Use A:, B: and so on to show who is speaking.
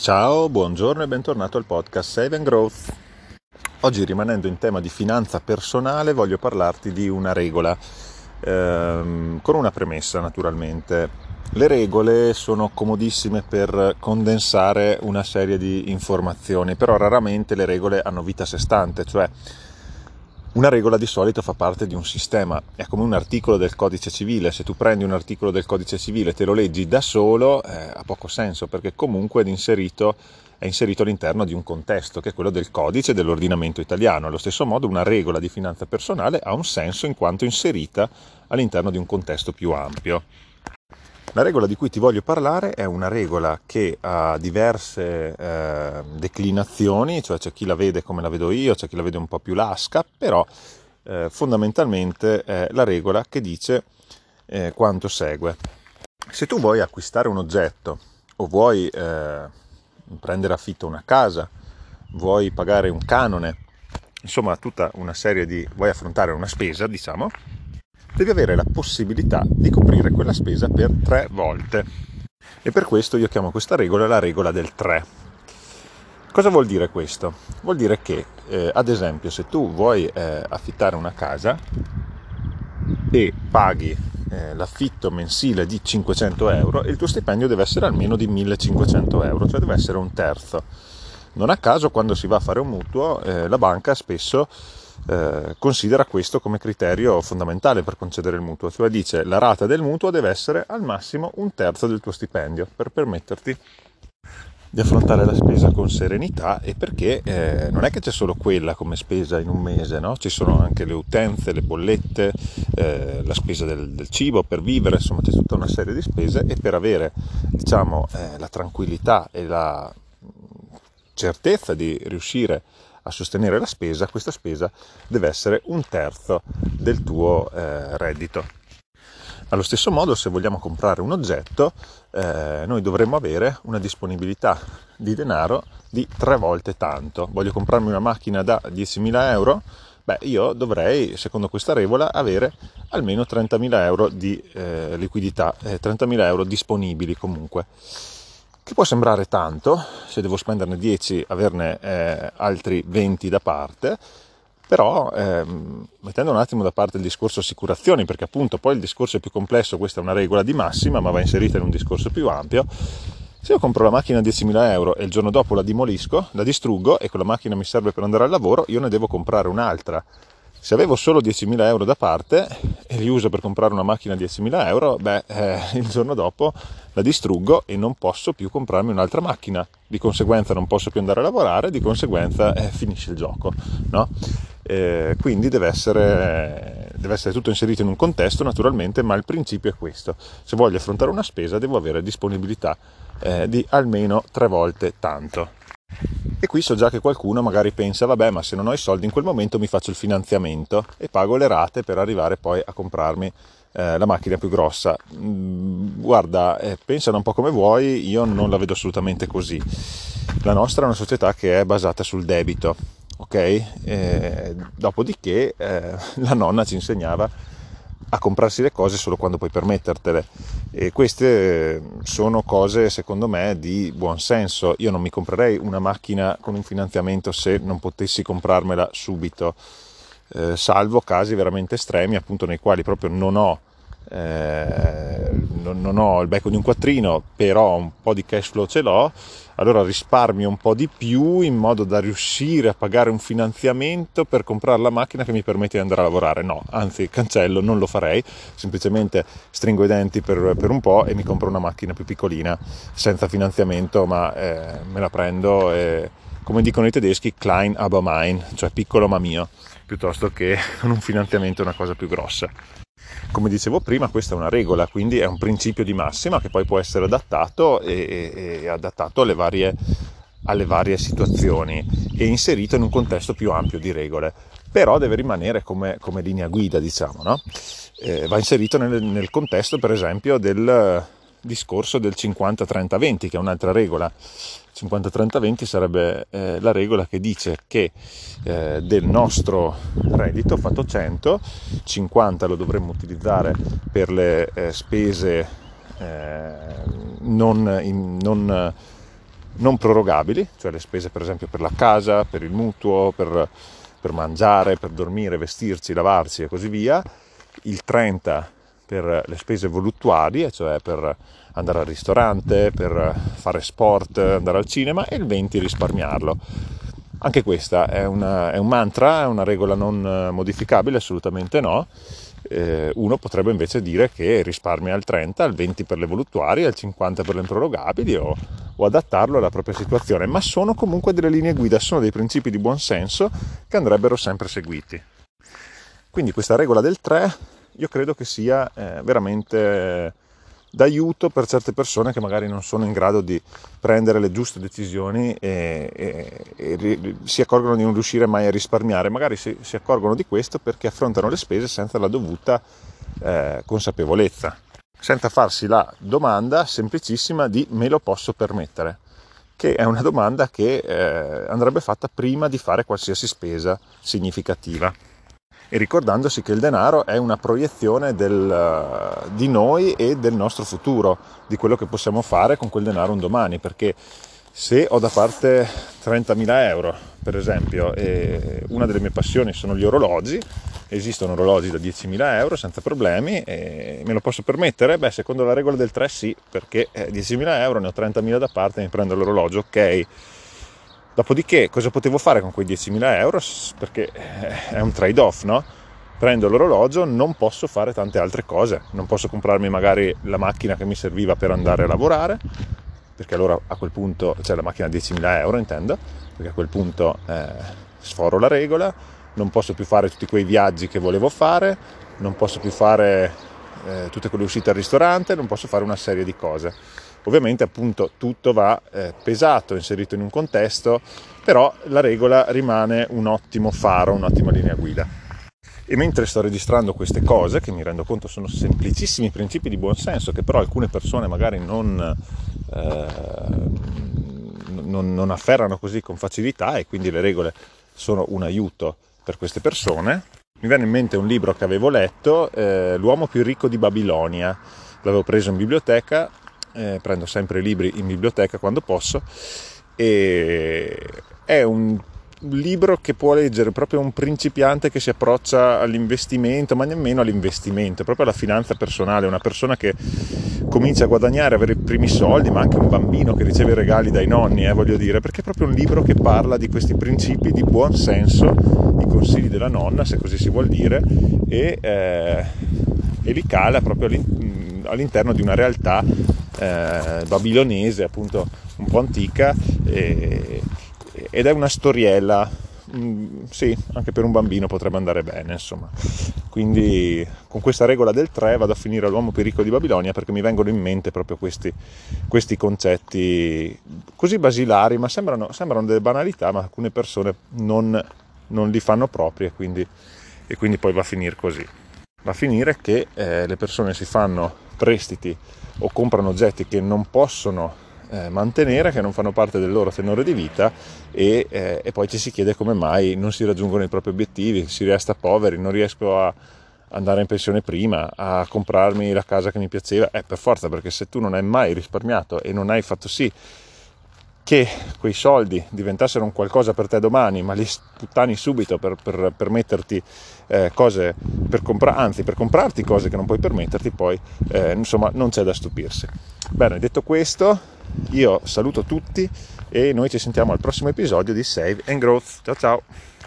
A: Ciao, buongiorno e bentornato al podcast Save and Growth. Oggi rimanendo in tema di finanza personale voglio parlarti di una regola, ehm, con una premessa naturalmente. Le regole sono comodissime per condensare una serie di informazioni, però raramente le regole hanno vita a sé stante, cioè una regola di solito fa parte di un sistema, è come un articolo del codice civile, se tu prendi un articolo del codice civile e te lo leggi da solo eh, ha poco senso perché comunque è inserito, è inserito all'interno di un contesto che è quello del codice dell'ordinamento italiano. Allo stesso modo una regola di finanza personale ha un senso in quanto inserita all'interno di un contesto più ampio. La regola di cui ti voglio parlare è una regola che ha diverse eh, declinazioni, cioè c'è chi la vede come la vedo io, c'è chi la vede un po' più lasca, però eh, fondamentalmente è la regola che dice eh, quanto segue. Se tu vuoi acquistare un oggetto o vuoi eh, prendere affitto una casa, vuoi pagare un canone, insomma tutta una serie di... vuoi affrontare una spesa, diciamo, devi avere la possibilità di coprire quella spesa per tre volte. E per questo io chiamo questa regola la regola del 3. Cosa vuol dire questo? Vuol dire che, eh, ad esempio, se tu vuoi eh, affittare una casa e paghi eh, l'affitto mensile di 500 euro, il tuo stipendio deve essere almeno di 1500 euro, cioè deve essere un terzo. Non a caso quando si va a fare un mutuo, eh, la banca spesso eh, considera questo come criterio fondamentale per concedere il mutuo, cioè dice la rata del mutuo deve essere al massimo un terzo del tuo stipendio per permetterti di affrontare la spesa con serenità e perché eh, non è che c'è solo quella come spesa in un mese, no? ci sono anche le utenze, le bollette, eh, la spesa del, del, cibo per vivere, insomma c'è tutta una serie di spese e per avere diciamo, eh, la tranquillità e la certezza di riuscire a sostenere la spesa, questa spesa deve essere un terzo del tuo eh, reddito. Allo stesso modo, se vogliamo comprare un oggetto, eh, noi dovremmo avere una disponibilità di denaro di tre volte tanto. Voglio comprarmi una macchina da 10.000 euro? Beh, io dovrei, secondo questa regola, avere almeno 30.000 euro di eh, liquidità, 30.000 euro disponibili comunque che può sembrare tanto, se devo spenderne 10 averne eh, altri 20 da parte, però ehm, mettendo un attimo da parte il discorso assicurazioni, perché appunto poi il discorso è più complesso, questa è una regola di massima, ma va inserita in un discorso più ampio, se io compro la macchina a 10.000 euro e il giorno dopo la demolisco, la distruggo e quella macchina mi serve per andare al lavoro, io ne devo comprare un'altra se avevo solo 10.000 euro da parte e li uso per comprare una macchina a 10.000 euro, beh, eh, il giorno dopo la distruggo e non posso più comprarmi un'altra macchina. Di conseguenza non posso più andare a lavorare, di conseguenza eh, finisce il gioco. No? Eh, quindi deve essere, deve essere tutto inserito in un contesto naturalmente, ma il principio è questo. Se voglio affrontare una spesa devo avere disponibilità eh, di almeno tre volte tanto. E qui so già che qualcuno magari pensa, vabbè, ma se non ho i soldi in quel momento mi faccio il finanziamento e pago le rate per arrivare poi a comprarmi eh, la macchina più grossa. Mm, guarda, eh, pensano un po' come vuoi, io non la vedo assolutamente così. La nostra è una società che è basata sul debito, ok? Eh, dopodiché eh, la nonna ci insegnava a comprarsi le cose solo quando puoi permettertele. E queste sono cose secondo me di buon senso. Io non mi comprerei una macchina con un finanziamento se non potessi comprarmela subito eh, salvo casi veramente estremi appunto nei quali proprio non ho eh, non, non, ho il becco di un quattrino, però un po' di cash flow ce l'ho, allora risparmio un po' di più in modo da riuscire a pagare un finanziamento per comprare la macchina che mi permette di andare a lavorare. No, anzi, cancello, non lo farei, semplicemente stringo i denti per, per un po' e mi compro una macchina più piccolina, senza finanziamento, ma eh, me la prendo e, come dicono i tedeschi, klein aber mein, cioè piccolo ma mio, piuttosto che con un finanziamento una cosa più grossa. Come dicevo prima, questa è una regola, quindi è un principio di massima che poi può essere adattato e, e adattato alle varie, alle varie situazioni e inserito in un contesto più ampio di regole. Però deve rimanere come, come linea guida, diciamo, no? eh, va inserito nel, nel contesto, per esempio, del, discorso del 50-30-20, che è un'altra regola. 50-30-20 sarebbe eh, la regola che dice che eh, del nostro reddito fatto 100, 50 lo dovremmo utilizzare per le eh, spese eh, non, in, non non prorogabili, cioè le spese per esempio per la casa, per il mutuo, per, per mangiare, per dormire, vestirsi, lavarsi e così via, il 30 per le spese voluttuarie, cioè per andare al ristorante, per fare sport, andare al cinema e il 20 risparmiarlo. Anche questa è, una, è un mantra, è una regola non modificabile, assolutamente no. Eh, uno potrebbe invece dire che risparmia al 30, al 20 per le voluttuarie, al 50 per le improrogabili o, o adattarlo alla propria situazione, ma sono comunque delle linee guida, sono dei principi di buon senso che andrebbero sempre seguiti. Quindi questa regola del 3 io credo che sia eh, veramente d'aiuto per certe persone che magari non sono in grado di prendere le giuste decisioni e, e, e si accorgono di non riuscire mai a risparmiare, magari si, si, accorgono di questo perché affrontano le spese senza la dovuta eh, consapevolezza, senza farsi la domanda semplicissima di me lo posso permettere, che è una domanda che eh, andrebbe fatta prima di fare qualsiasi spesa significativa e ricordandosi che il denaro è una proiezione del, di noi e del nostro futuro, di quello che possiamo fare con quel denaro un domani, perché se ho da parte 30.000 euro, per esempio, e una delle mie passioni sono gli orologi, esistono orologi da 10.000 euro senza problemi e me lo posso permettere? Beh, secondo la regola del 3 sì, perché 10.000 eh, euro ne ho 30.000 da parte e mi prendo l'orologio, ok Dopodiché cosa potevo fare con quei 10.000 euro? Perché eh, è un trade-off, no? Prendo l'orologio, non posso fare tante altre cose, non posso comprarmi magari la macchina che mi serviva per andare a lavorare, perché allora a quel punto, cioè la macchina a 10.000 euro intendo, perché a quel punto eh, sforo la regola, non posso più fare tutti quei viaggi che volevo fare, non posso più fare eh, tutte quelle uscite al ristorante, non posso fare una serie di cose. Ovviamente appunto tutto va eh, pesato, inserito in un contesto, però la regola rimane un ottimo faro, un'ottima linea guida. E mentre sto registrando queste cose, che mi rendo conto sono semplicissimi principi di buonsenso, che però alcune persone magari non, eh, non, non afferrano così con facilità e quindi le regole sono un aiuto per queste persone, mi viene in mente un libro che avevo letto, eh, L'uomo più ricco di Babilonia. L'avevo preso in biblioteca eh, prendo sempre libri in biblioteca quando posso. E è un libro che può leggere proprio un principiante che si approccia all'investimento, ma nemmeno all'investimento, proprio alla finanza personale, una persona che comincia a guadagnare, avere i primi soldi, ma anche un bambino che riceve regali dai nonni, eh, voglio dire, perché è proprio un libro che parla di questi principi di buon senso, i consigli della nonna, se così si vuol dire, e, eh, e li cala proprio all'interno di una realtà eh, babilonese, appunto un po' antica, e, ed è una storiella, mm, sì, anche per un bambino potrebbe andare bene, insomma. Quindi con questa regola del 3 vado a finire l'uomo più ricco di Babilonia perché mi vengono in mente proprio questi, questi concetti così basilari, ma sembrano, sembrano, delle banalità, ma alcune persone non, non li fanno propri e quindi, e quindi, poi va a finire così. A finire che eh, le persone si fanno prestiti o comprano oggetti che non possono eh, mantenere, che non fanno parte del loro tenore di vita e, eh, e, poi ci si chiede come mai non si raggiungono i propri obiettivi, si resta poveri, non riesco a andare in pensione prima, a comprarmi la casa che mi piaceva, eh, per forza perché se tu non hai mai risparmiato e non hai fatto sì che quei soldi diventassero un qualcosa per te domani, ma li sputtani subito per, per, per metterti eh, cose, per compra- anzi per comprarti cose che non puoi permetterti, poi eh, insomma non c'è da stupirsi. Bene, detto questo, io saluto tutti e noi ci sentiamo al prossimo episodio di Save and Growth. Ciao ciao!